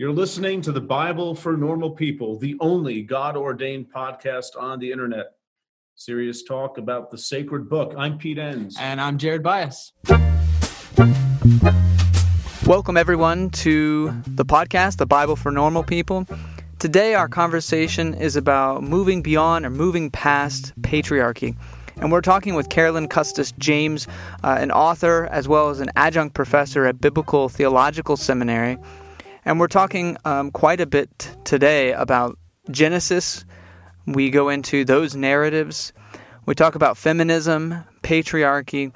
You're listening to the Bible for Normal People, the only God ordained podcast on the internet. Serious talk about the sacred book. I'm Pete Enns. And I'm Jared Byas. Welcome, everyone, to the podcast, The Bible for Normal People. Today, our conversation is about moving beyond or moving past patriarchy. And we're talking with Carolyn Custis James, uh, an author as well as an adjunct professor at Biblical Theological Seminary. And we're talking um, quite a bit today about Genesis. We go into those narratives. We talk about feminism, patriarchy,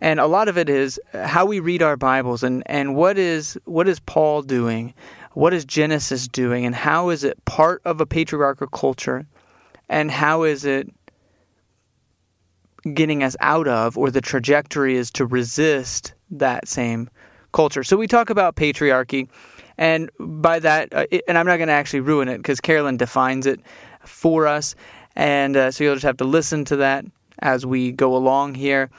and a lot of it is how we read our Bibles and, and what is what is Paul doing? What is Genesis doing? And how is it part of a patriarchal culture? And how is it getting us out of, or the trajectory is to resist that same culture? So we talk about patriarchy. And by that, uh, it, and I'm not going to actually ruin it because Carolyn defines it for us. And uh, so you'll just have to listen to that as we go along here.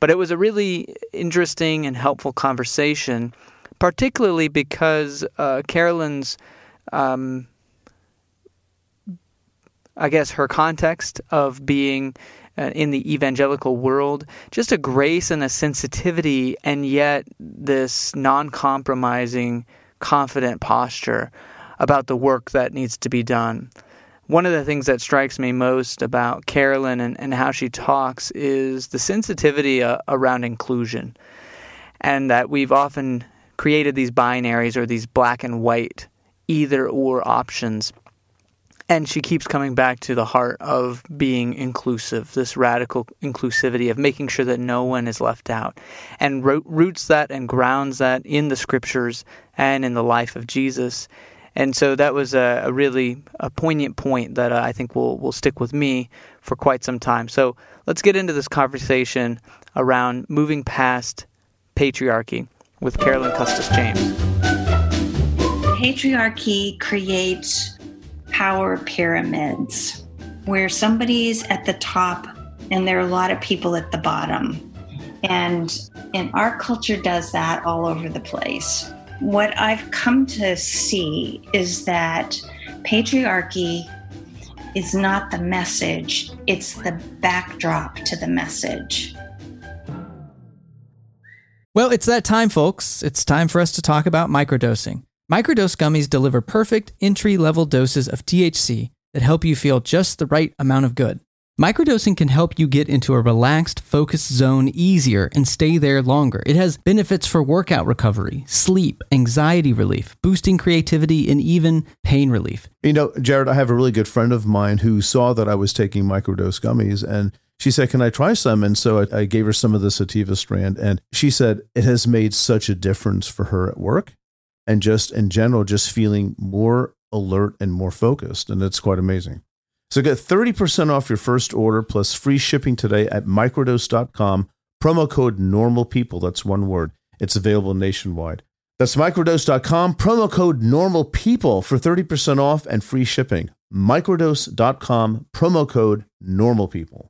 But it was a really interesting and helpful conversation, particularly because uh, Carolyn's, um, I guess, her context of being uh, in the evangelical world, just a grace and a sensitivity, and yet this non compromising confident posture about the work that needs to be done. One of the things that strikes me most about Carolyn and, and how she talks is the sensitivity uh, around inclusion, and that we've often created these binaries or these black and white either or options and she keeps coming back to the heart of being inclusive, this radical inclusivity of making sure that no one is left out, and roots that and grounds that in the scriptures and in the life of Jesus. And so that was a, a really a poignant point that uh, I think will will stick with me for quite some time. So let's get into this conversation around moving past patriarchy with Carolyn Custis James. Patriarchy creates power pyramids where somebody's at the top and there are a lot of people at the bottom. And and our culture does that all over the place. What I've come to see is that patriarchy is not the message, it's the backdrop to the message. Well, it's that time, folks. It's time for us to talk about microdosing. Microdose gummies deliver perfect entry level doses of THC that help you feel just the right amount of good. Microdosing can help you get into a relaxed, focused zone easier and stay there longer. It has benefits for workout recovery, sleep, anxiety relief, boosting creativity, and even pain relief. You know, Jared, I have a really good friend of mine who saw that I was taking microdose gummies and she said, Can I try some? And so I, I gave her some of the sativa strand, and she said it has made such a difference for her at work and just in general, just feeling more alert and more focused. And it's quite amazing. So get 30% off your first order plus free shipping today at microdose.com. Promo code normal people. That's one word. It's available nationwide. That's microdose.com. Promo code normal people for 30% off and free shipping. Microdose.com. Promo code normal people.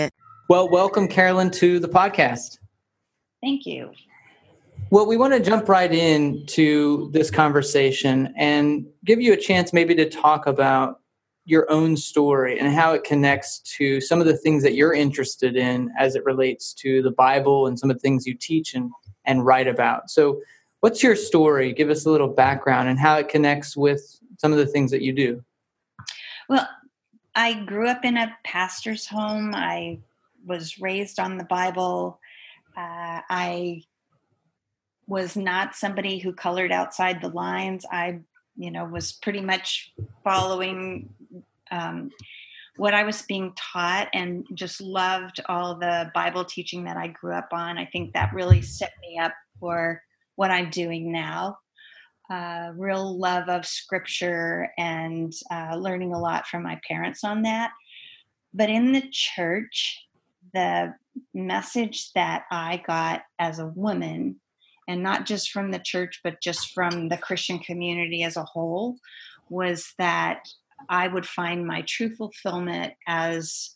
Well, welcome, Carolyn, to the podcast. Thank you. Well, we want to jump right in to this conversation and give you a chance maybe to talk about your own story and how it connects to some of the things that you're interested in as it relates to the Bible and some of the things you teach and, and write about. So, what's your story? Give us a little background and how it connects with some of the things that you do. Well, I grew up in a pastor's home. I was raised on the Bible. Uh, I was not somebody who colored outside the lines. I, you know, was pretty much following um, what I was being taught and just loved all the Bible teaching that I grew up on. I think that really set me up for what I'm doing now. a real love of scripture and uh, learning a lot from my parents on that. But in the church, the message that I got as a woman, and not just from the church, but just from the Christian community as a whole, was that I would find my true fulfillment as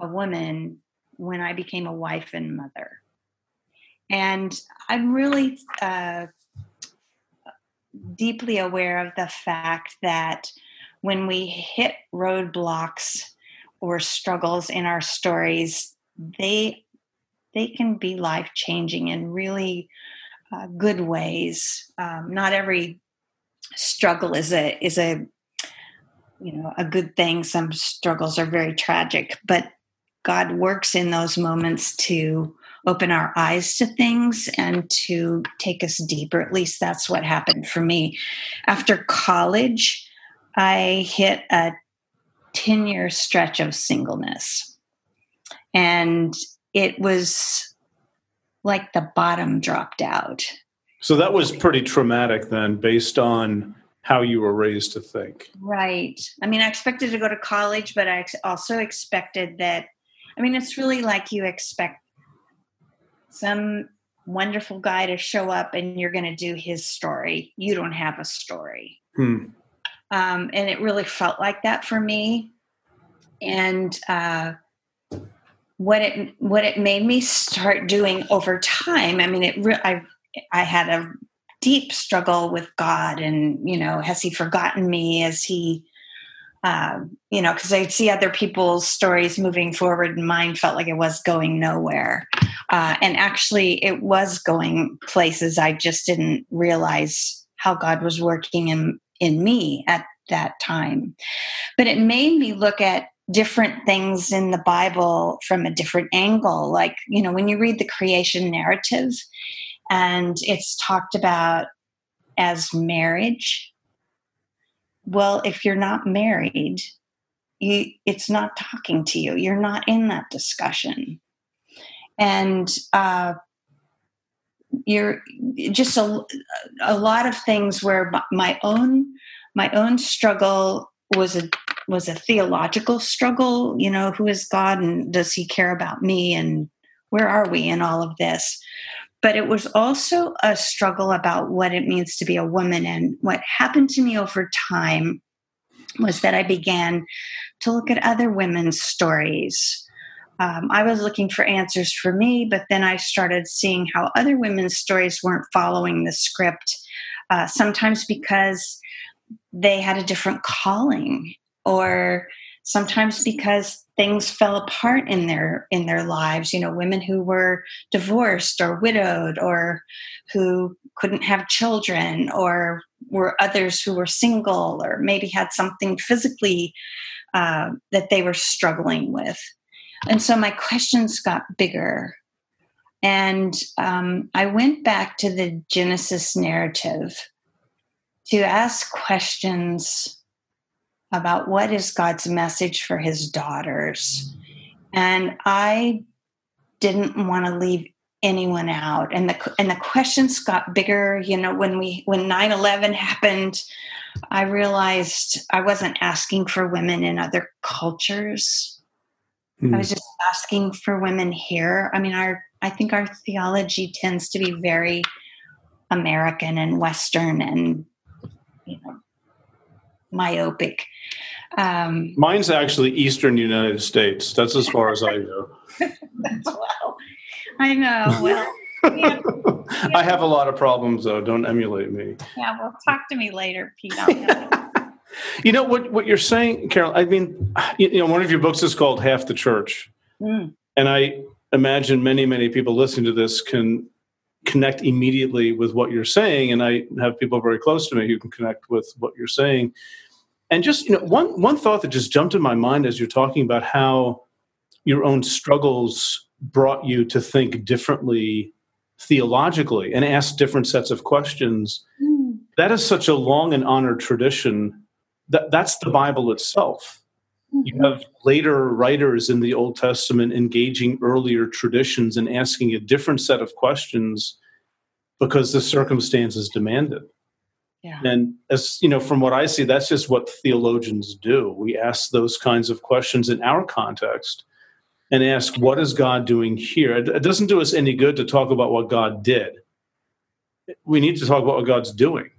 a woman when I became a wife and mother. And I'm really uh, deeply aware of the fact that when we hit roadblocks or struggles in our stories, they they can be life changing in really uh, good ways. Um, not every struggle is a is a you know a good thing. Some struggles are very tragic, but God works in those moments to open our eyes to things and to take us deeper. At least that's what happened for me. After college, I hit a 10 year stretch of singleness. And it was like the bottom dropped out. So that was pretty traumatic then, based on how you were raised to think. Right. I mean, I expected to go to college, but I also expected that. I mean, it's really like you expect some wonderful guy to show up and you're going to do his story. You don't have a story. Hmm. Um, and it really felt like that for me. And uh, what it what it made me start doing over time. I mean, it re- I I had a deep struggle with God, and you know, has He forgotten me? Has He um, you know, because I'd see other people's stories moving forward, and mine felt like it was going nowhere. Uh, and actually, it was going places. I just didn't realize how God was working in in me at that time. But it made me look at different things in the Bible from a different angle. Like, you know, when you read the creation narrative, and it's talked about as marriage well if you're not married you it's not talking to you you're not in that discussion and uh, you're just a, a lot of things where my own my own struggle was a was a theological struggle you know who is god and does he care about me and where are we in all of this but it was also a struggle about what it means to be a woman. And what happened to me over time was that I began to look at other women's stories. Um, I was looking for answers for me, but then I started seeing how other women's stories weren't following the script, uh, sometimes because they had a different calling or sometimes because things fell apart in their in their lives you know women who were divorced or widowed or who couldn't have children or were others who were single or maybe had something physically uh, that they were struggling with. And so my questions got bigger. And um, i went back to the genesis narrative to ask questions about what is God's message for his daughters. And I didn't want to leave anyone out and the and the questions got bigger you know when we when 9/11 happened I realized I wasn't asking for women in other cultures I was hmm. just asking for women here I mean our I think our theology tends to be very American and western and you know myopic. Um, Mine's actually Eastern United States. That's as far as I go. well, I know. Well, yeah, yeah. I have a lot of problems, though. Don't emulate me. Yeah, well, talk to me later, Pete. you know what? What you're saying, Carol? I mean, you know, one of your books is called Half the Church, mm. and I imagine many, many people listening to this can connect immediately with what you're saying and i have people very close to me who can connect with what you're saying. And just you know one one thought that just jumped in my mind as you're talking about how your own struggles brought you to think differently theologically and ask different sets of questions mm. that is such a long and honored tradition. That that's the bible itself you have later writers in the Old Testament engaging earlier traditions and asking a different set of questions because the circumstances demanded. Yeah. And as you know, from what I see, that's just what theologians do. We ask those kinds of questions in our context and ask, what is God doing here? It doesn't do us any good to talk about what God did. We need to talk about what God's doing.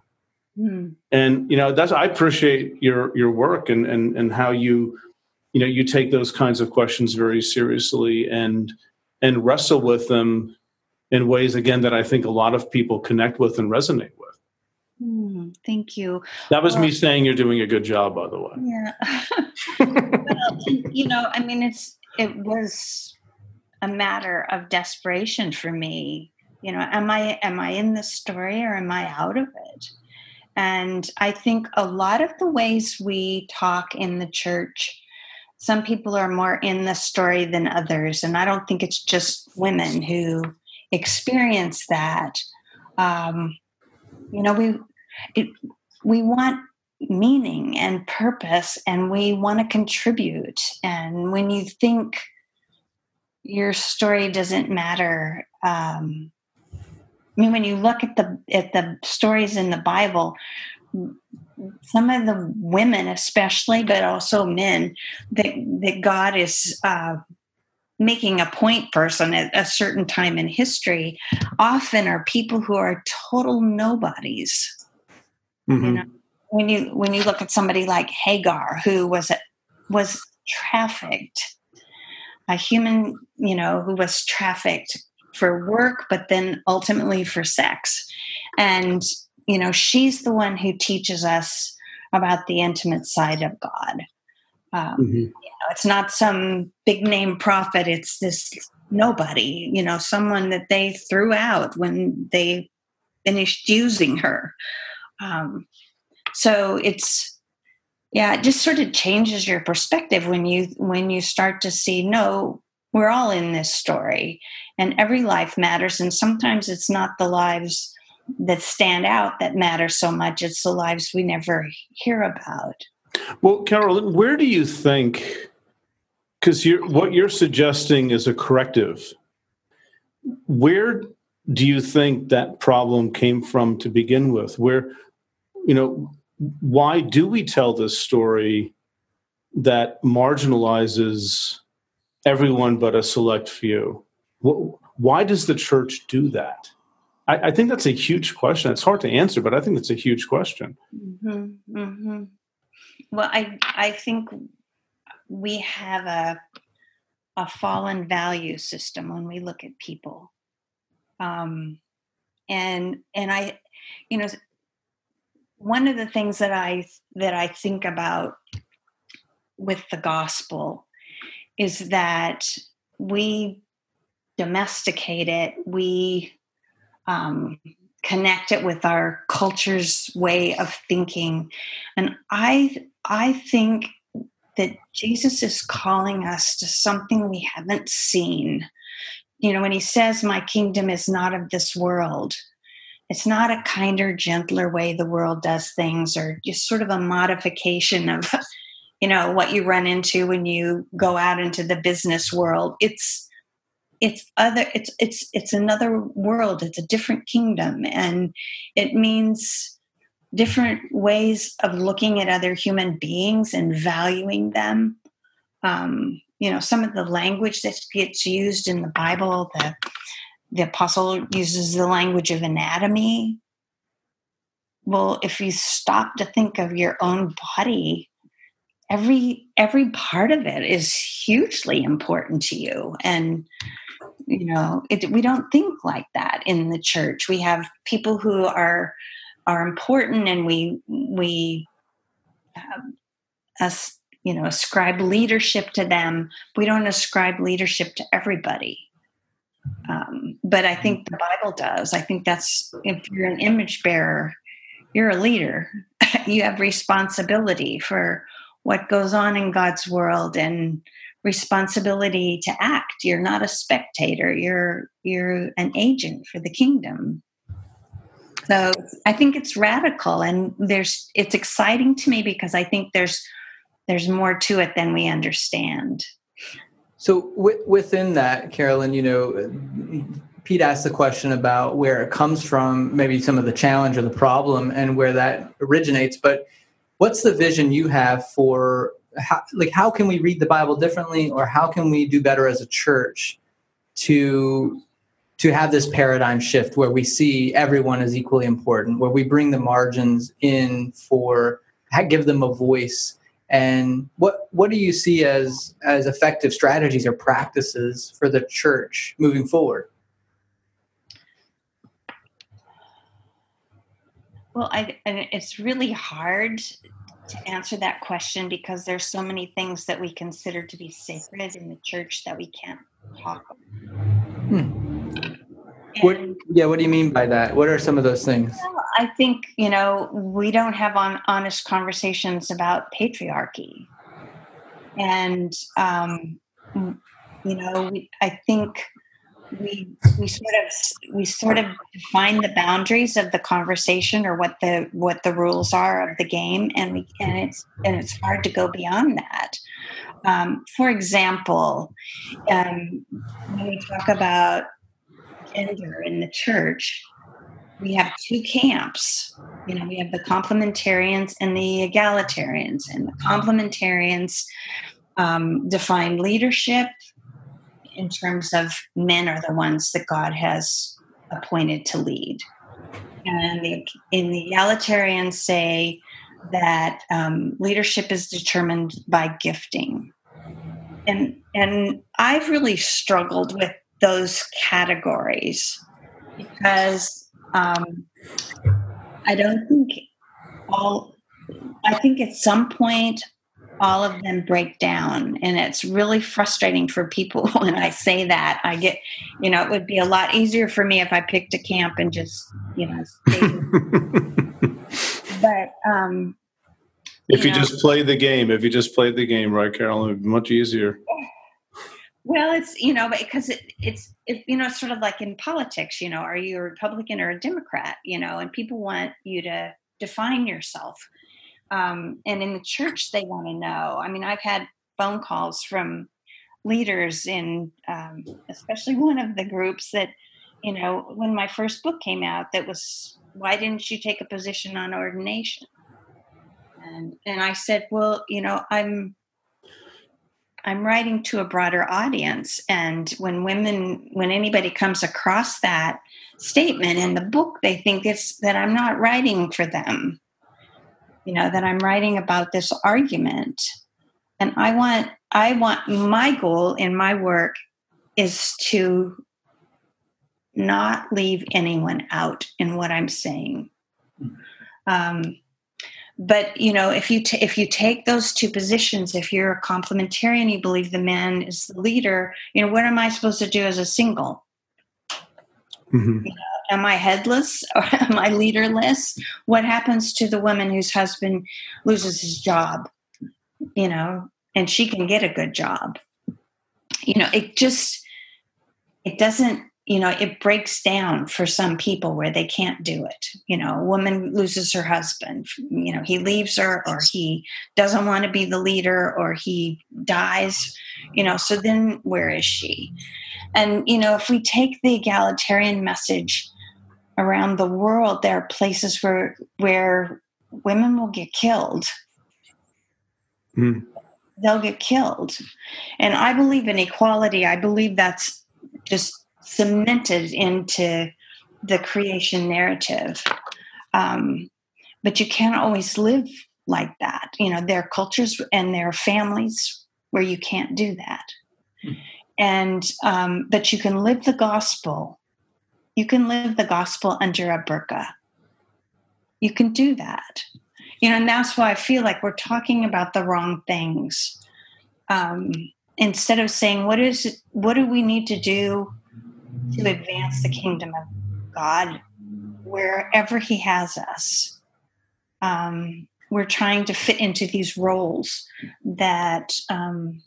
Mm. And you know, that's I appreciate your your work and and and how you you know you take those kinds of questions very seriously and and wrestle with them in ways again that I think a lot of people connect with and resonate with. Mm, thank you. That was well, me saying you're doing a good job, by the way. Yeah. well, you know, I mean, it's it was a matter of desperation for me. You know, am I am I in the story or am I out of it? And I think a lot of the ways we talk in the church, some people are more in the story than others, and I don't think it's just women who experience that. Um, you know, we it, we want meaning and purpose and we want to contribute and when you think your story doesn't matter um, i mean when you look at the at the stories in the bible some of the women especially but also men that that god is uh, making a point person at a certain time in history often are people who are total nobodies Mm-hmm. You know, when you when you look at somebody like Hagar, who was was trafficked, a human, you know, who was trafficked for work, but then ultimately for sex, and you know, she's the one who teaches us about the intimate side of God. Um, mm-hmm. you know, it's not some big name prophet; it's this nobody, you know, someone that they threw out when they finished using her. Um, so it's yeah, it just sort of changes your perspective when you when you start to see no, we're all in this story, and every life matters. And sometimes it's not the lives that stand out that matter so much; it's the lives we never hear about. Well, Carolyn, where do you think? Because what you're suggesting is a corrective. Where do you think that problem came from to begin with? Where you know, why do we tell this story that marginalizes everyone but a select few? Why does the church do that? I, I think that's a huge question. It's hard to answer, but I think it's a huge question. Mm-hmm, mm-hmm. Well, I I think we have a a fallen value system when we look at people, um, and and I, you know, one of the things that I that I think about with the gospel is that we domesticate it, we um, connect it with our culture's way of thinking, and I I think that Jesus is calling us to something we haven't seen. You know, when he says, "My kingdom is not of this world," it's not a kinder gentler way the world does things or just sort of a modification of you know what you run into when you go out into the business world. It's it's other it's it's it's another world. It's a different kingdom. And it means different ways of looking at other human beings and valuing them. Um, you know some of the language that gets used in the bible the the apostle uses the language of anatomy. Well, if you stop to think of your own body, every every part of it is hugely important to you and you know it, we don't think like that in the church we have people who are are important and we we um, us you know ascribe leadership to them we don't ascribe leadership to everybody um, but I think the Bible does. I think that's if you're an image bearer, you're a leader. you have responsibility for what goes on in God's world and responsibility to act. You're not a spectator. You're you're an agent for the kingdom. So I think it's radical and there's it's exciting to me because I think there's there's more to it than we understand. So w- within that, Carolyn, you know, Pete asked the question about where it comes from, maybe some of the challenge or the problem, and where that originates. But what's the vision you have for how, like how can we read the Bible differently, or how can we do better as a church to to have this paradigm shift where we see everyone as equally important, where we bring the margins in for give them a voice? And what what do you see as as effective strategies or practices for the church moving forward well I, it's really hard to answer that question because there's so many things that we consider to be sacred in the church that we can't talk about. Hmm. What, yeah, what do you mean by that? What are some of those things? Well, I think, you know, we don't have on, honest conversations about patriarchy. And, um, you know, we, I think we we sort of we sort of define the boundaries of the conversation or what the what the rules are of the game and we and it's and it's hard to go beyond that. Um, for example um, when we talk about gender in the church we have two camps. You know we have the complementarians and the egalitarians and the complementarians um, define leadership in terms of men are the ones that God has appointed to lead. And the, in the egalitarians say that um, leadership is determined by gifting. And, and I've really struggled with those categories because um, I don't think all, I think at some point all of them break down. And it's really frustrating for people when i say that. I get you know it would be a lot easier for me if i picked a camp and just you know but um if you, you know, just play the game if you just played the game right carol it would be much easier. Well it's you know because it, it's it, you know sort of like in politics you know are you a republican or a democrat you know and people want you to define yourself um, and in the church they want to know. I mean i've had phone calls from leaders in um, especially one of the groups that you know when my first book came out that was why didn't you take a position on ordination? And and i said well you know i'm i'm writing to a broader audience. And when women when anybody comes across that statement in the book they think it's that i'm not writing for them you know that i'm writing about this argument. And i want i want my goal in my work is to not leave anyone out in what i'm saying. Um, but you know if you t- if you take those two positions if you're a complementarian you believe the man is the leader you know what am i supposed to do as a single mm-hmm. you know, am I headless or am I leaderless? What happens to the woman whose husband loses his job? You know, and she can get a good job. You know, it just it doesn't you know it breaks down for some people where they can't do it you know a woman loses her husband you know he leaves her or he doesn't want to be the leader or he dies you know so then where is she and you know if we take the egalitarian message around the world, there are places where where women will get killed. Mm. They'll get killed, and I believe in equality. I believe that's just cemented into the creation narrative. Um, but you can't always live like that. You know, there are cultures and there are families where you can't do that. Mm. And um, but you can live the gospel you can live the gospel under a burqa. You can do that. You know, and that's why I feel like we're talking about the wrong things. Um, instead of saying, what is it, what do we need to do to advance the kingdom of God wherever He has us? Um, we're trying to fit into these roles that um,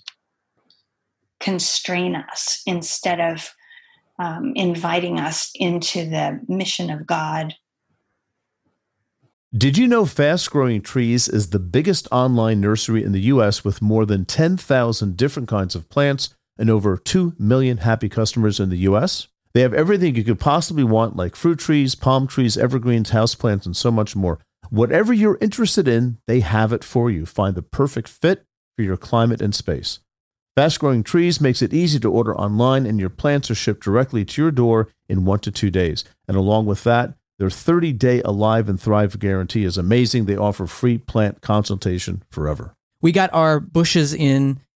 constrain us instead of um, inviting us into the mission of God. Did you know Fast Growing Trees is the biggest online nursery in the U.S. with more than 10,000 different kinds of plants and over 2 million happy customers in the U.S.? They have everything you could possibly want, like fruit trees, palm trees, evergreens, houseplants, and so much more. Whatever you're interested in, they have it for you. Find the perfect fit for your climate and space. Fast Growing Trees makes it easy to order online, and your plants are shipped directly to your door in one to two days. And along with that, their 30 day Alive and Thrive guarantee is amazing. They offer free plant consultation forever. We got our bushes in,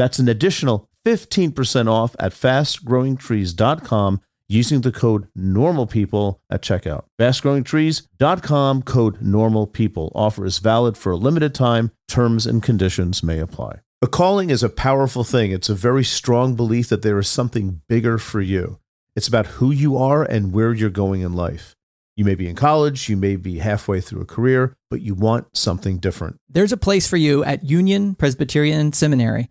That's an additional 15% off at fastgrowingtrees.com using the code NORMALPEOPLE at checkout. Fastgrowingtrees.com code NORMALPEOPLE. Offer is valid for a limited time. Terms and conditions may apply. A calling is a powerful thing. It's a very strong belief that there is something bigger for you. It's about who you are and where you're going in life. You may be in college, you may be halfway through a career, but you want something different. There's a place for you at Union Presbyterian Seminary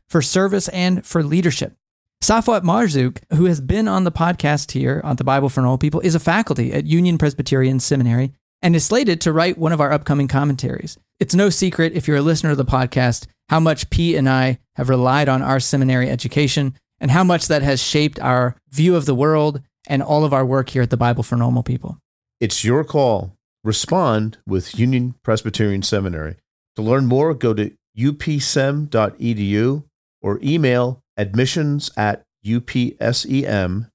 for service and for leadership. Safwat Marzouk, who has been on the podcast here on the Bible for Normal People, is a faculty at Union Presbyterian Seminary and is slated to write one of our upcoming commentaries. It's no secret, if you're a listener to the podcast, how much Pete and I have relied on our seminary education and how much that has shaped our view of the world and all of our work here at the Bible for Normal People. It's your call. Respond with Union Presbyterian Seminary. To learn more, go to upsem.edu or email admissions at upsem.edu.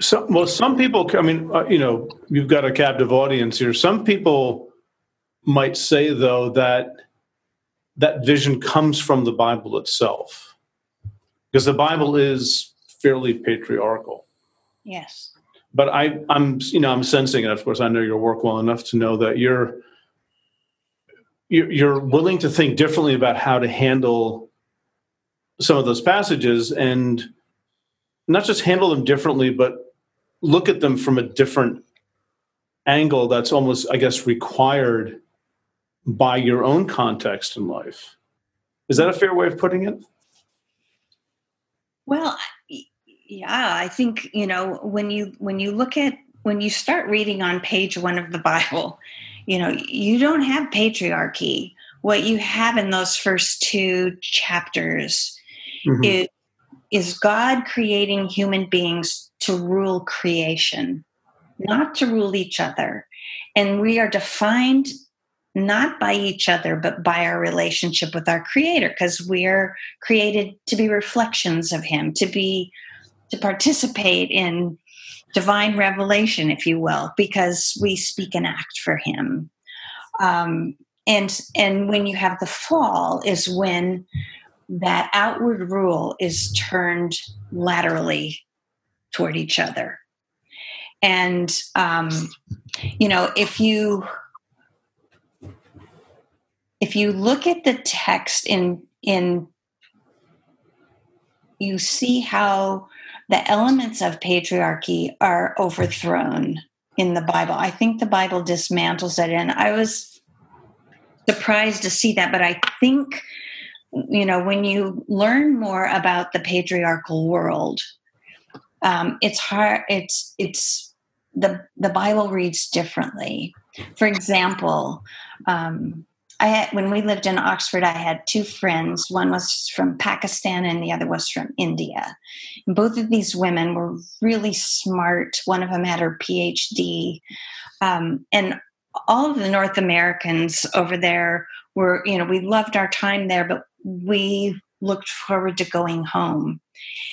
So, well, some people, I mean, uh, you know, you've got a captive audience here. Some people might say, though, that that vision comes from the Bible itself, because the Bible is fairly patriarchal. Yes. But I, I'm, you know, I'm sensing it. Of course, I know your work well enough to know that you're you're willing to think differently about how to handle some of those passages and not just handle them differently, but look at them from a different angle that's almost, I guess, required by your own context in life. Is that a fair way of putting it? Well, yeah, I think, you know, when you when you look at when you start reading on page 1 of the Bible, you know, you don't have patriarchy. What you have in those first two chapters mm-hmm. is, is God creating human beings to rule creation, not to rule each other. And we are defined not by each other, but by our relationship with our Creator, because we are created to be reflections of Him, to be to participate in divine revelation, if you will, because we speak and act for Him. Um, and and when you have the fall, is when that outward rule is turned laterally toward each other. And um, you know, if you if you look at the text in in you see how the elements of patriarchy are overthrown in the Bible. I think the Bible dismantles it. And I was surprised to see that, but I think, you know, when you learn more about the patriarchal world, um, it's hard, it's, it's, the, the Bible reads differently. For example, um, I had, when we lived in Oxford, I had two friends. One was from Pakistan and the other was from India. And both of these women were really smart. One of them had her PhD. Um, and all of the North Americans over there were, you know, we loved our time there, but we looked forward to going home.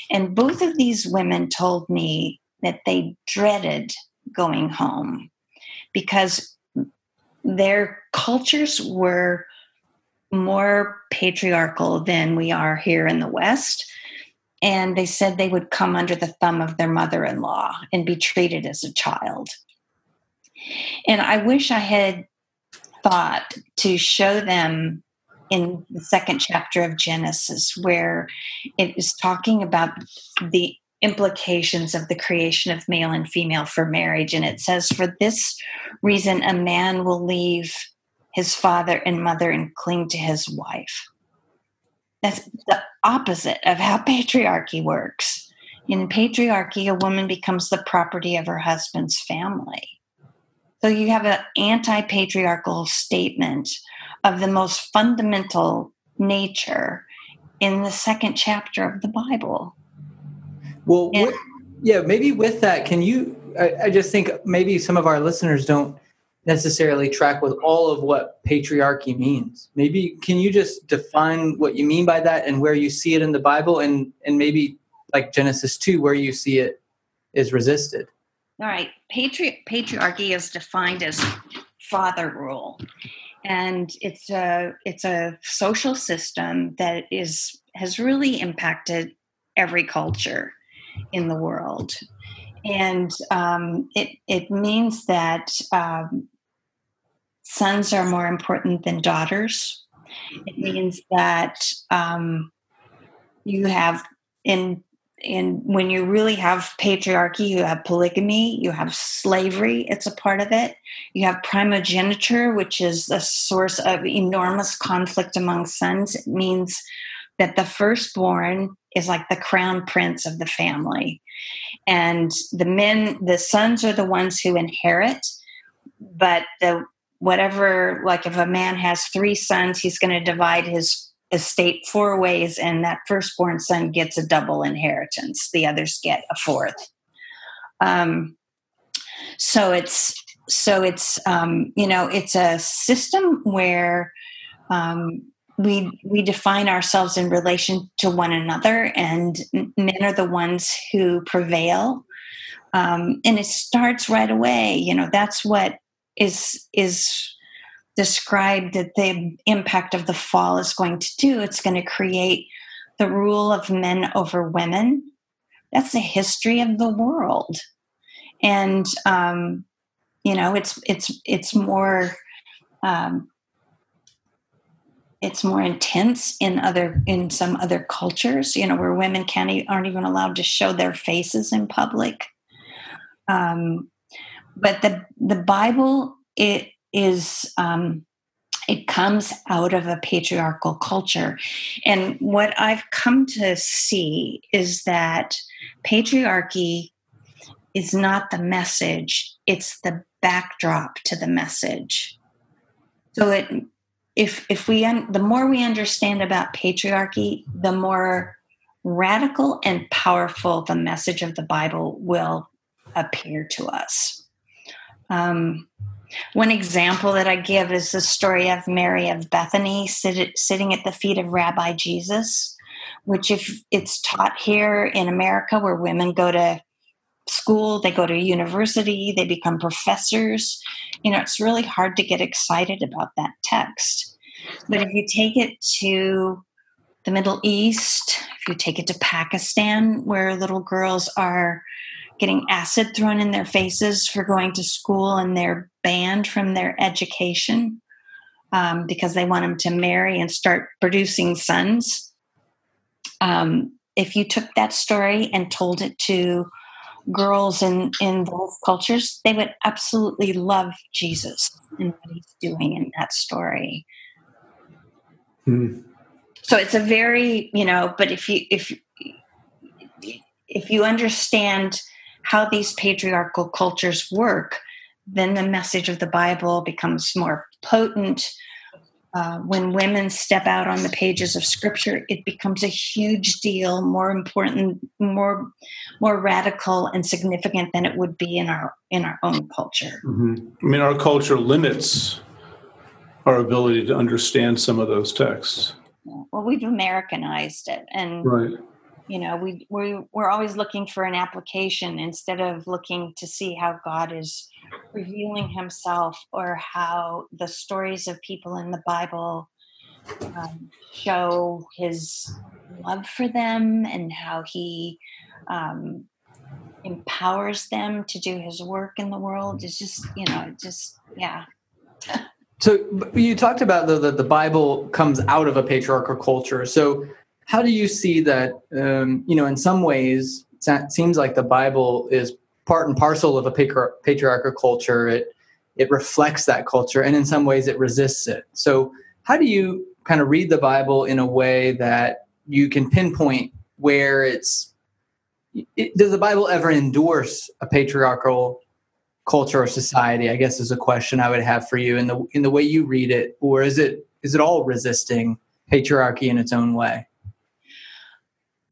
And both of these women told me that they dreaded going home because their cultures were more patriarchal than we are here in the West. And they said they would come under the thumb of their mother in law and be treated as a child. And I wish I had thought to show them in the second chapter of Genesis, where it is talking about the implications of the creation of male and female for marriage. And it says, For this reason, a man will leave his father and mother and cling to his wife. That's the opposite of how patriarchy works. In patriarchy, a woman becomes the property of her husband's family. So you have an anti patriarchal statement of the most fundamental nature in the second chapter of the Bible. Well, and, yeah, maybe with that, can you? I, I just think maybe some of our listeners don't necessarily track with all of what patriarchy means. Maybe can you just define what you mean by that and where you see it in the Bible and and maybe like Genesis 2 where you see it is resisted. All right. Patri- patriarchy is defined as father rule. And it's a it's a social system that is has really impacted every culture in the world. And um, it, it means that um, sons are more important than daughters. It means that um, you have in in when you really have patriarchy, you have polygamy, you have slavery. It's a part of it. You have primogeniture, which is a source of enormous conflict among sons. It means that the firstborn is like the crown prince of the family, and the men, the sons, are the ones who inherit, but the whatever like if a man has three sons he's going to divide his estate four ways and that firstborn son gets a double inheritance. The others get a fourth. Um, so it's so it's um, you know it's a system where um, we we define ourselves in relation to one another and men are the ones who prevail. Um, and it starts right away you know that's what is is described that the impact of the fall is going to do. It's going to create the rule of men over women. That's the history of the world. And um, you know it's it's it's more um, it's more intense in other in some other cultures you know where women can't aren't even allowed to show their faces in public um, but the the Bible it is um, it comes out of a patriarchal culture, and what I've come to see is that patriarchy is not the message; it's the backdrop to the message. So it if if we un, the more we understand about patriarchy, the more radical and powerful the message of the Bible will appear to us. Um, one example that I give is the story of Mary of Bethany sit, sitting at the feet of Rabbi Jesus, which, if it's taught here in America, where women go to school, they go to university, they become professors, you know, it's really hard to get excited about that text. But if you take it to the Middle East, if you take it to Pakistan, where little girls are getting acid thrown in their faces for going to school and they're banned from their education um, because they want them to marry and start producing sons. Um, if you took that story and told it to girls in, in those cultures, they would absolutely love Jesus and what he's doing in that story. Hmm. So it's a very, you know, but if you if if you understand how these patriarchal cultures work, then the message of the Bible becomes more potent. Uh, when women step out on the pages of Scripture, it becomes a huge deal, more important, more more radical and significant than it would be in our in our own culture. Mm-hmm. I mean, our culture limits our ability to understand some of those texts. Well, we've Americanized it, and right you know we we we're always looking for an application instead of looking to see how god is revealing himself or how the stories of people in the bible um, show his love for them and how he um, empowers them to do his work in the world. It's just you know just yeah. So you talked about the, the, the bible comes out of a patriarchal culture. So how do you see that um, you know in some ways it seems like the bible is part and parcel of a patriarchal culture it it reflects that culture and in some ways it resists it so how do you kind of read the bible in a way that you can pinpoint where it's it, does the Bible ever endorse a patriarchal culture or society? I guess is a question I would have for you in the in the way you read it, or is it is it all resisting patriarchy in its own way?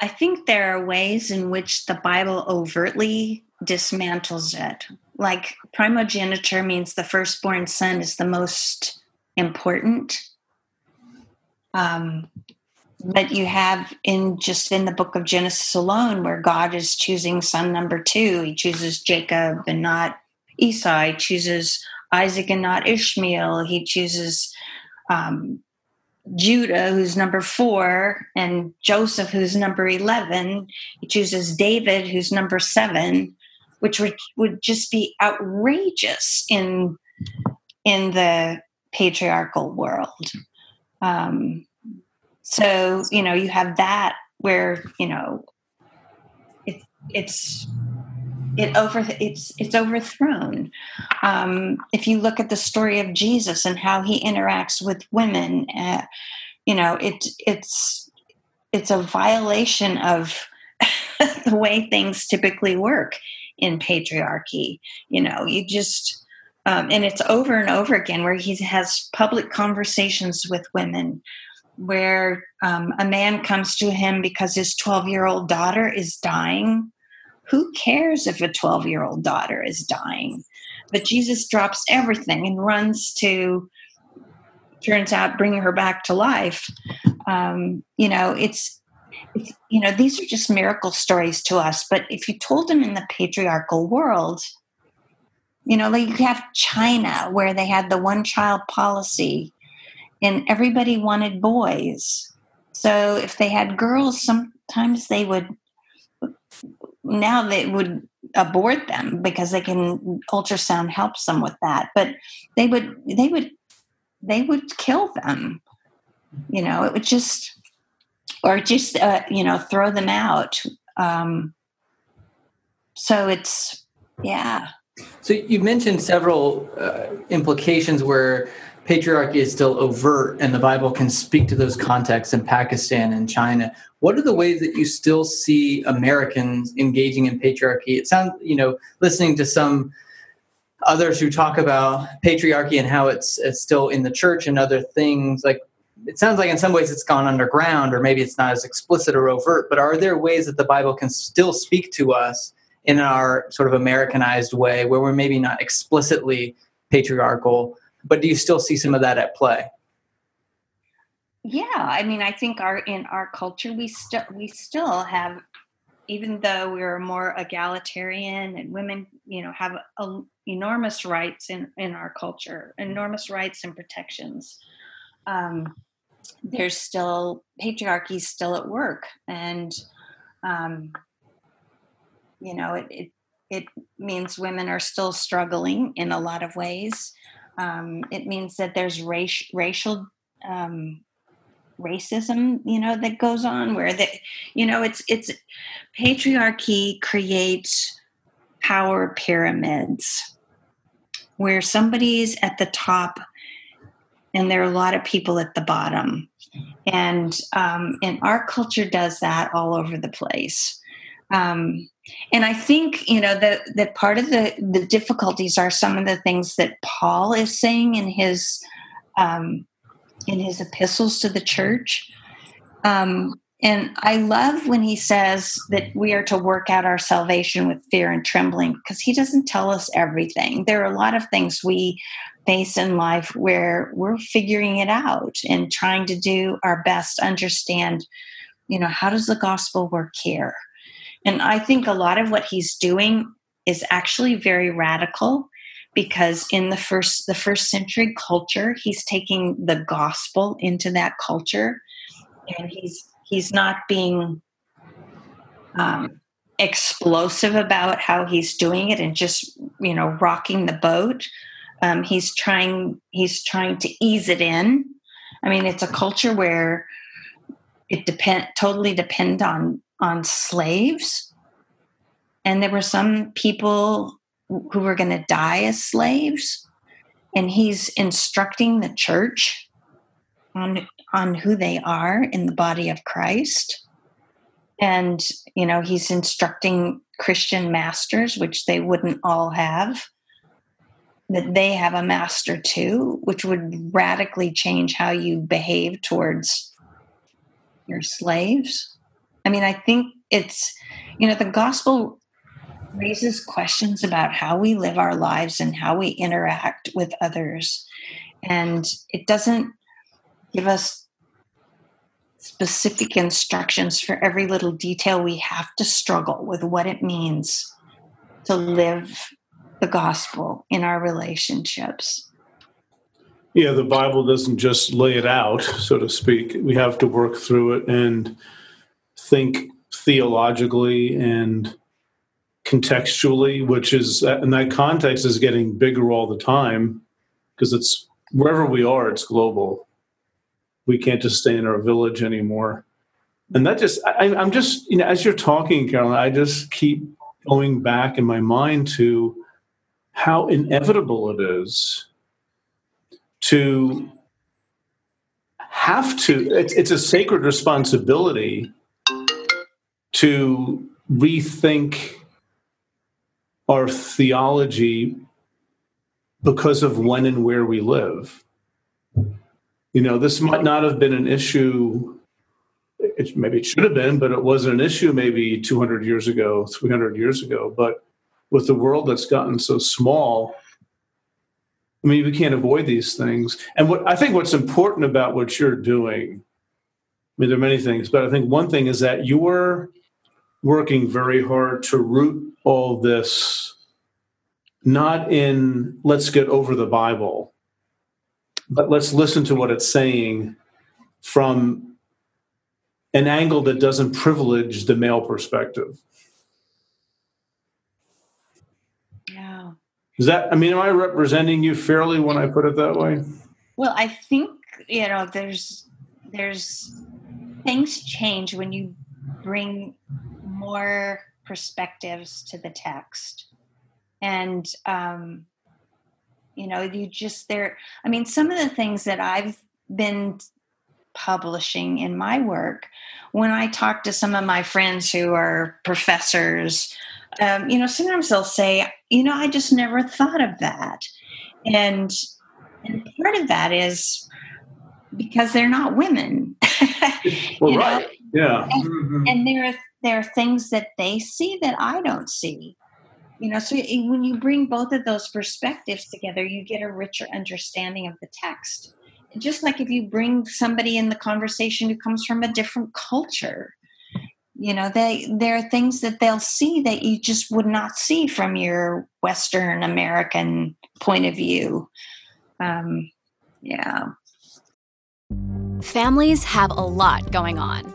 I think there are ways in which the Bible overtly dismantles it. Like primogeniture means the firstborn son is the most important. Um, but you have in just in the book of Genesis alone, where God is choosing son number two, he chooses Jacob and not Esau. He chooses Isaac and not Ishmael. He chooses um, Judah, who's number four, and Joseph, who's number 11. He chooses David, who's number seven, which would, would just be outrageous in, in the patriarchal world. Um, so, you know, you have that where, you know, it, it's it over it's it's overthrown. Um, if you look at the story of Jesus and how he interacts with women, uh, you know, it it's it's a violation of the way things typically work in patriarchy. You know, you just um, and it's over and over again where he has public conversations with women where um, a man comes to him because his 12 year old daughter is dying. Who cares if a 12 year old daughter is dying? But Jesus drops everything and runs to, turns out, bring her back to life. Um, you know, it's, it's, you know, these are just miracle stories to us. But if you told them in the patriarchal world, you know, like you have China where they had the one child policy and everybody wanted boys. So if they had girls, sometimes they would, now they would abort them because they can, ultrasound helps them with that. But they would, they would, they would kill them. You know, it would just, or just, uh, you know, throw them out. Um, so it's, yeah. So you mentioned several uh, implications where patriarchy is still overt and the Bible can speak to those contexts in Pakistan and China. What are the ways that you still see Americans engaging in patriarchy? It sounds, you know, listening to some others who talk about patriarchy and how it's, it's still in the church and other things like it sounds like in some ways it's gone underground or maybe it's not as explicit or overt but are there ways that the bible can still speak to us in our sort of americanized way where we're maybe not explicitly patriarchal but do you still see some of that at play? Yeah, I mean, I think our in our culture we still we still have, even though we're more egalitarian and women, you know, have a, enormous rights in in our culture, enormous rights and protections. Um, there's still patriarchy still at work, and um, you know, it, it it means women are still struggling in a lot of ways. Um, it means that there's race, racial um, racism, you know, that goes on where that, you know, it's it's patriarchy creates power pyramids where somebody's at the top and there are a lot of people at the bottom. And um, and our culture does that all over the place. Um, and I think you know that that part of the the difficulties are some of the things that Paul is saying in his um, in his epistles to the church. Um, and I love when he says that we are to work out our salvation with fear and trembling because he doesn't tell us everything. There are a lot of things we face in life where we're figuring it out and trying to do our best to understand you know, how does the gospel work here? And I think a lot of what he's doing is actually very radical because in the first the first century culture he's taking the gospel into that culture and he's he's not being um, explosive about how he's doing it and just you know rocking the boat. Um, he's trying he's trying to ease it in. I mean it's a culture where it depend totally depend on on slaves. And there were some people who were going to die as slaves. And he's instructing the church on on who they are in the body of Christ. And you know he's instructing christian masters which they wouldn't all have that they have a master too which would radically change how you behave towards your slaves. I mean i think it's you know the gospel raises questions about how we live our lives and how we interact with others. And it doesn't give us specific instructions for every little detail, we have to struggle with what it means to live the gospel in our relationships. Yeah, the Bible doesn't just lay it out, so to speak. We have to work through it and think theologically and contextually, which is, and that context, is getting bigger all the time because it's wherever we are, it's global we can't just stay in our village anymore. And that just, I, am just, you know, as you're talking, Carolyn, I just keep going back in my mind to how inevitable it is to have to, it's, it's a sacred responsibility to rethink our theology because of when and where we live you know, this might not have been an issue. It, maybe it should have been, but it wasn't an issue maybe 200 years ago, 300 years ago. But with the world that's gotten so small, I mean, we can't avoid these things. And what I think what's important about what you're doing, I mean, there are many things, but I think one thing is that you're working very hard to root all this not in let's get over the Bible, but let's listen to what it's saying from an angle that doesn't privilege the male perspective. Yeah. Is that, I mean, am I representing you fairly when I put it that way? Well, I think, you know, there's, there's things change when you bring more perspectives to the text. And, um, you know you just there i mean some of the things that i've been publishing in my work when i talk to some of my friends who are professors um, you know sometimes they'll say you know i just never thought of that. And and part of that is because they're not women. Well, right know? yeah. And, mm-hmm. and there are there are things that they see that i don't see you know so when you bring both of those perspectives together you get a richer understanding of the text. Just like if you bring somebody in the conversation who comes from a different culture you know they there are things that they'll see that you just would not see from your western american point of view. Um yeah. Families have a lot going on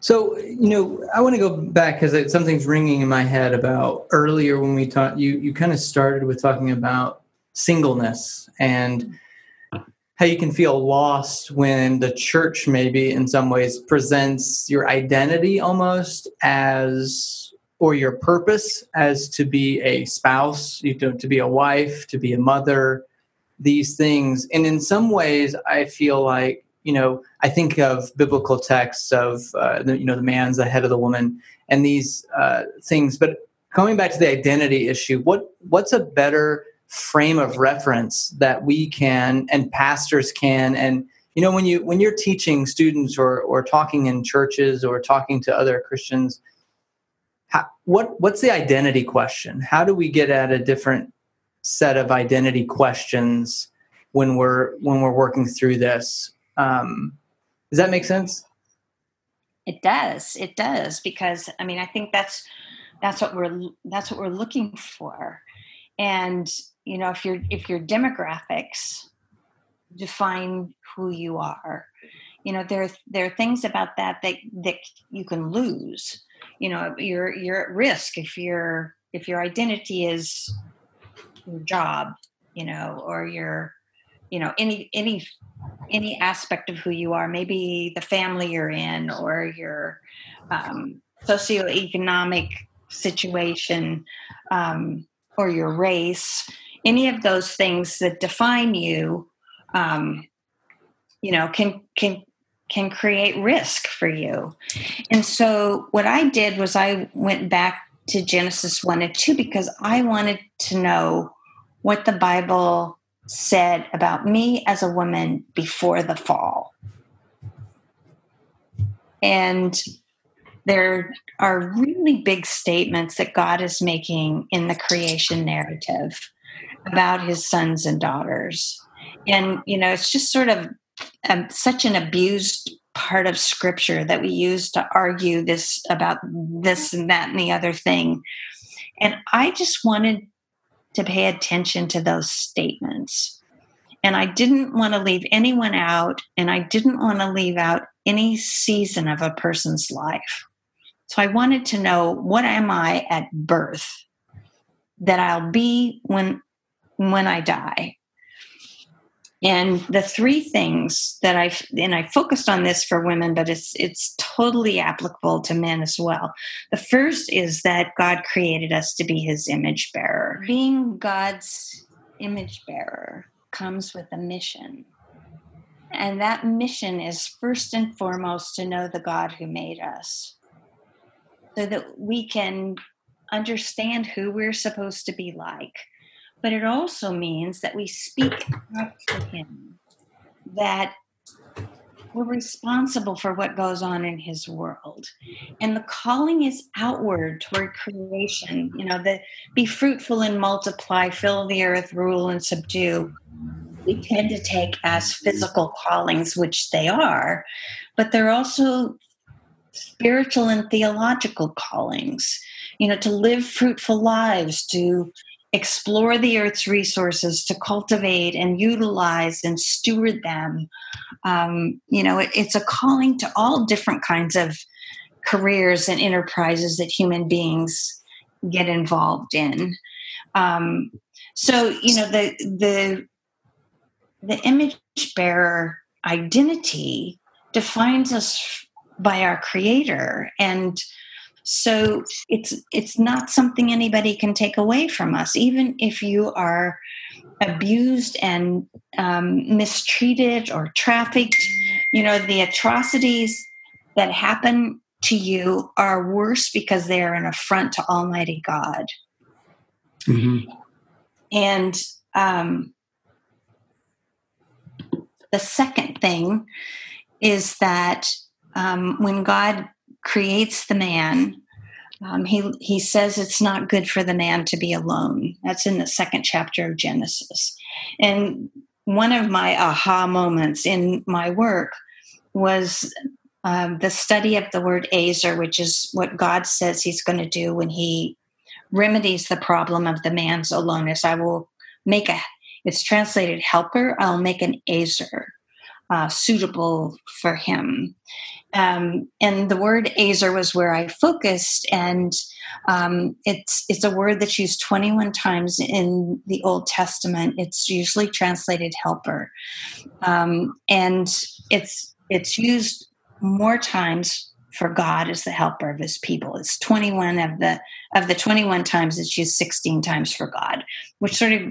So, you know, I want to go back because something's ringing in my head about earlier when we talked, you, you kind of started with talking about singleness and how you can feel lost when the church maybe in some ways presents your identity almost as or your purpose as to be a spouse you know to be a wife to be a mother these things. And in some ways i feel like you know i think of biblical texts of uh, the, you know the man's the head of the woman and these uh, things. But coming back to the identity issue what what's a better frame of reference that we can and pastors can? And you know when you when you're teaching students or or talking in churches or talking to other christians how, what what's the identity question? How do we get at a different set of identity questions when we're when we're working through this um, does that make sense? It does. It does because i mean i think that's that's what we're that's what we're looking for. And you know if your if your demographics define who you are you know there there are things about that that that you can lose. You know you're you're at risk if your if your identity is your job you know or your you know any any any aspect of who you are maybe the family you're in or your um, socioeconomic situation um, or your race any of those things that define you um, you know can can can create risk for you. And so what i did was i went back to genesis 1 and 2 because i wanted to know what the bible said about me as a woman before the fall and there are really big statements that god is making in the creation narrative about his sons and daughters. And, you know, it's just sort of um, such an abused part of scripture that we use to argue this about this and that and the other thing. And I just wanted to pay attention to those statements. And I didn't want to leave anyone out, and I didn't want to leave out any season of a person's life. So I wanted to know what am I at birth that I'll be when when I die. And the three things that I and I focused on this for women, but it's it's totally applicable to men as well. The first is that God created us to be His image bearer. Being God's image bearer comes with a mission, and that mission is first and foremost to know the God who made us, so that we can understand who we're supposed to be like but it also means that we speak up to him, that we're responsible for what goes on in his world. And the calling is outward toward creation, you know, the be fruitful and multiply, fill the earth, rule and subdue. We tend to take as physical callings, which they are, but they're also spiritual and theological callings, you know, to live fruitful lives, to explore the earth's resources to cultivate and utilize and steward them. Um, you know it, it's a calling to all different kinds of careers and enterprises that human beings get involved in. Um, so you know the the the image bearer identity defines us by our creator. And so it's it's not something anybody can take away from us, even if you are abused and um, mistreated or trafficked. You know, the atrocities that happen to you are worse because they are an affront to Almighty God. Mm-hmm. And um, the second thing is that um, when God creates the man. Um, he he says it's not good for the man to be alone. That's in the second chapter of Genesis. And one of my aha moments in my work was um, the study of the word Ezer, which is what God says He's going to do when He remedies the problem of the man's aloneness. I will make a. It's translated helper. I'll make an Ezer uh, suitable for him. Um, and the word Ezer was where I focused, and um, it's it's a word that's used 21 times in the Old Testament. It's usually translated helper, um, and it's it's used more times for God as the helper of His people. It's 21 of the of the 21 times it's used 16 times for God, which sort of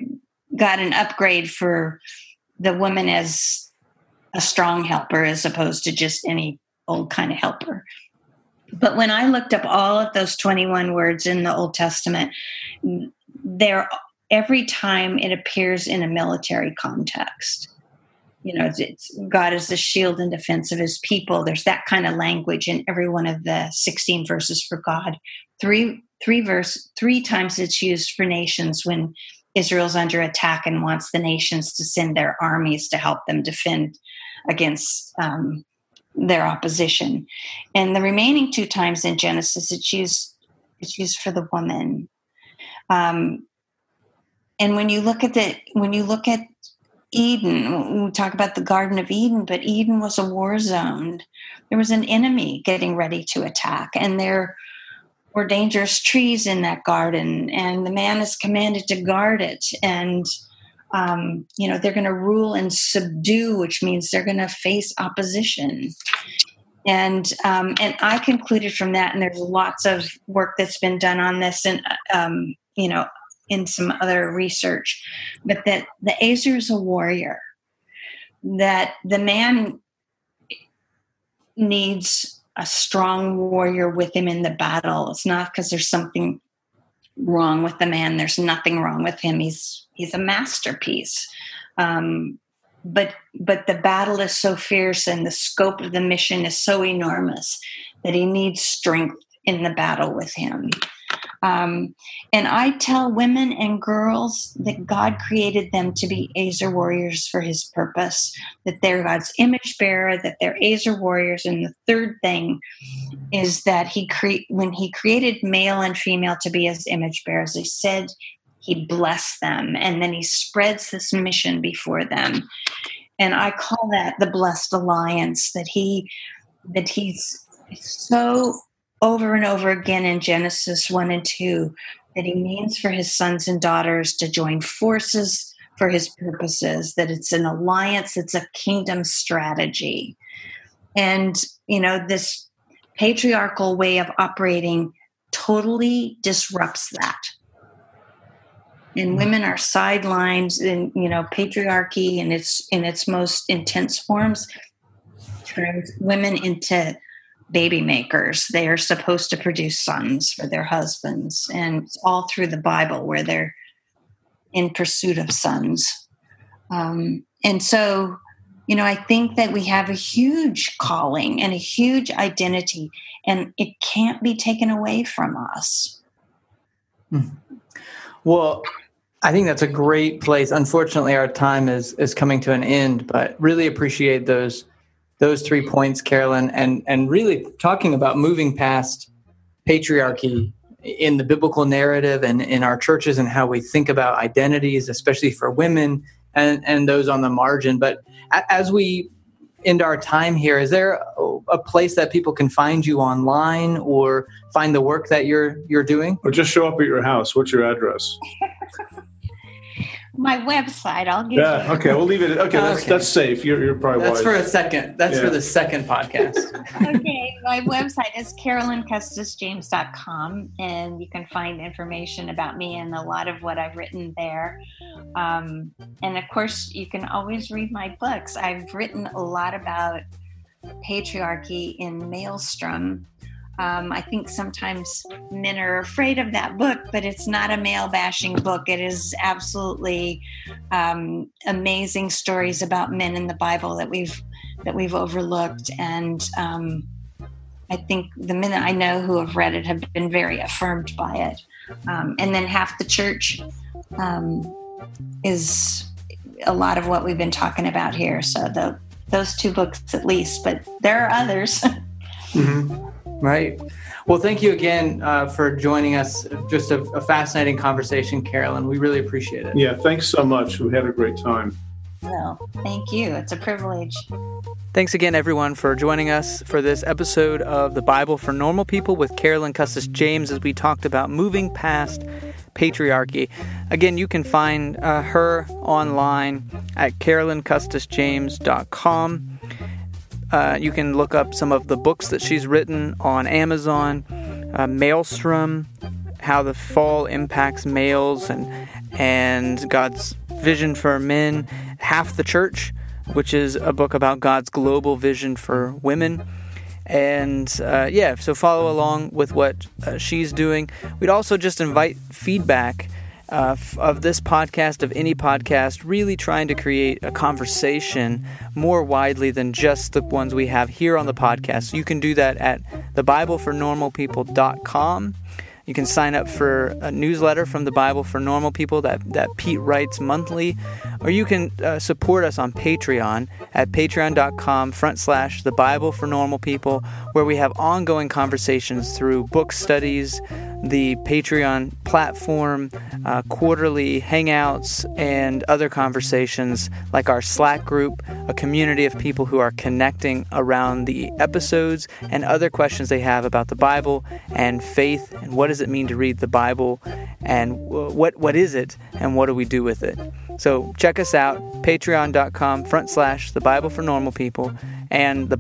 got an upgrade for the woman as a strong helper as opposed to just any old kind of helper. But when I looked up all of those 21 words in the Old Testament, there every time it appears in a military context. You know, it's, God is the shield and defense of his people. There's that kind of language in every one of the 16 verses for God. Three three verse three times it's used for nations when Israel's under attack and wants the nations to send their armies to help them defend against um, their opposition. And the remaining two times in Genesis, it's used it's used for the woman. Um, and when you look at the when you look at Eden, we talk about the Garden of Eden, but Eden was a war zone. There was an enemy getting ready to attack, and there were dangerous trees in that garden, and the man is commanded to guard it. And um, you know they're going to rule and subdue which means they're going to face opposition. And um, and i concluded from that and there's lots of work that's been done on this and um, you know in some other research but that the Ezer is a warrior that the man needs a strong warrior with him in the battle. It's not because there's something wrong with the man there's nothing wrong with him he's he's a masterpiece. Um, but but the battle is so fierce and the scope of the mission is so enormous that he needs strength in the battle with him. Um, and I tell women and girls that God created them to be Ezer warriors for his purpose, that they're God's image bearer, that they're Ezer warriors. And the third thing is that he cre- when he created male and female to be his image bearers, he said he blessed them and then he spreads this mission before them and i call that the blessed alliance that he that he's so over and over again in genesis 1 and 2 that he means for his sons and daughters to join forces for his purposes that it's an alliance it's a kingdom strategy and you know this patriarchal way of operating totally disrupts that and mm-hmm. women are sidelined in you know patriarchy in its in its most intense forms turns women into baby makers they are supposed to produce sons for their husbands and it's all through the bible where they're in pursuit of sons um, and so you know i think that we have a huge calling and a huge identity and it can't be taken away from us hmm. Well, I think that's a great place. Unfortunately, our time is is coming to an end, but really appreciate those those three points, Carolyn, and and really talking about moving past patriarchy in the biblical narrative and in our churches and how we think about identities, especially for women and and those on the margin. But as we end our time here, is there a place that people can find you online or find the work that you're you're doing? Or just show up at your house. What's your address? my website. I'll give yeah, you. okay, we'll leave it. Okay, that's, okay. that's safe. You're, you're probably That's wise. for a second. That's yeah. for the second podcast. okay, my website is carolyncustisjames.com, and you can find information about me and a lot of what I've written there. Um, and of course, you can always read my books. I've written a lot about patriarchy in Malestrom um, I think sometimes men are afraid of that book, but it's not a male bashing book. It is absolutely um, amazing stories about men in the Bible that we've that we've overlooked, and um, I think the men that I know who have read it have been very affirmed by it. Um, and then half the church um, is a lot of what we've been talking about here. So the, those two books at least, but there are others. mm-hmm. Right. Well, thank you again uh, for joining us. Just a, a fascinating conversation, Carolyn. We really appreciate it. Yeah, thanks so much. We had a great time. will. Thank you. It's a privilege. Thanks again, everyone, for joining us for this episode of the Bible for Normal People with Carolyn Custis James as we talked about moving past patriarchy. Again, you can find uh, her online at carolyncustisjames.com. Uh, you can look up some of the books that she's written on Amazon. Uh, Malestrom, how the fall impacts males and and God's vision for men. Half the Church, which is a book about God's global vision for women. And uh, yeah, so follow along with what uh, she's doing. We'd also just invite feedback uh, of this podcast, of any podcast, really trying to create a conversation more widely than just the ones we have here on the podcast. So you can do that at thebiblefornormalpeople.com. You can sign up for a newsletter from the Bible for Normal People that, that Pete writes monthly, or you can uh, support us on Patreon at patreon.com front slash the Bible for Normal People, where we have ongoing conversations through book studies, the Patreon platform, uh, quarterly hangouts, and other conversations like our Slack group, a community of people who are connecting around the episodes and other questions they have about the Bible and faith and what does it mean to read the Bible and what what is it and what do we do with it. So check us out, patreon.com front slash the Bible for normal people and the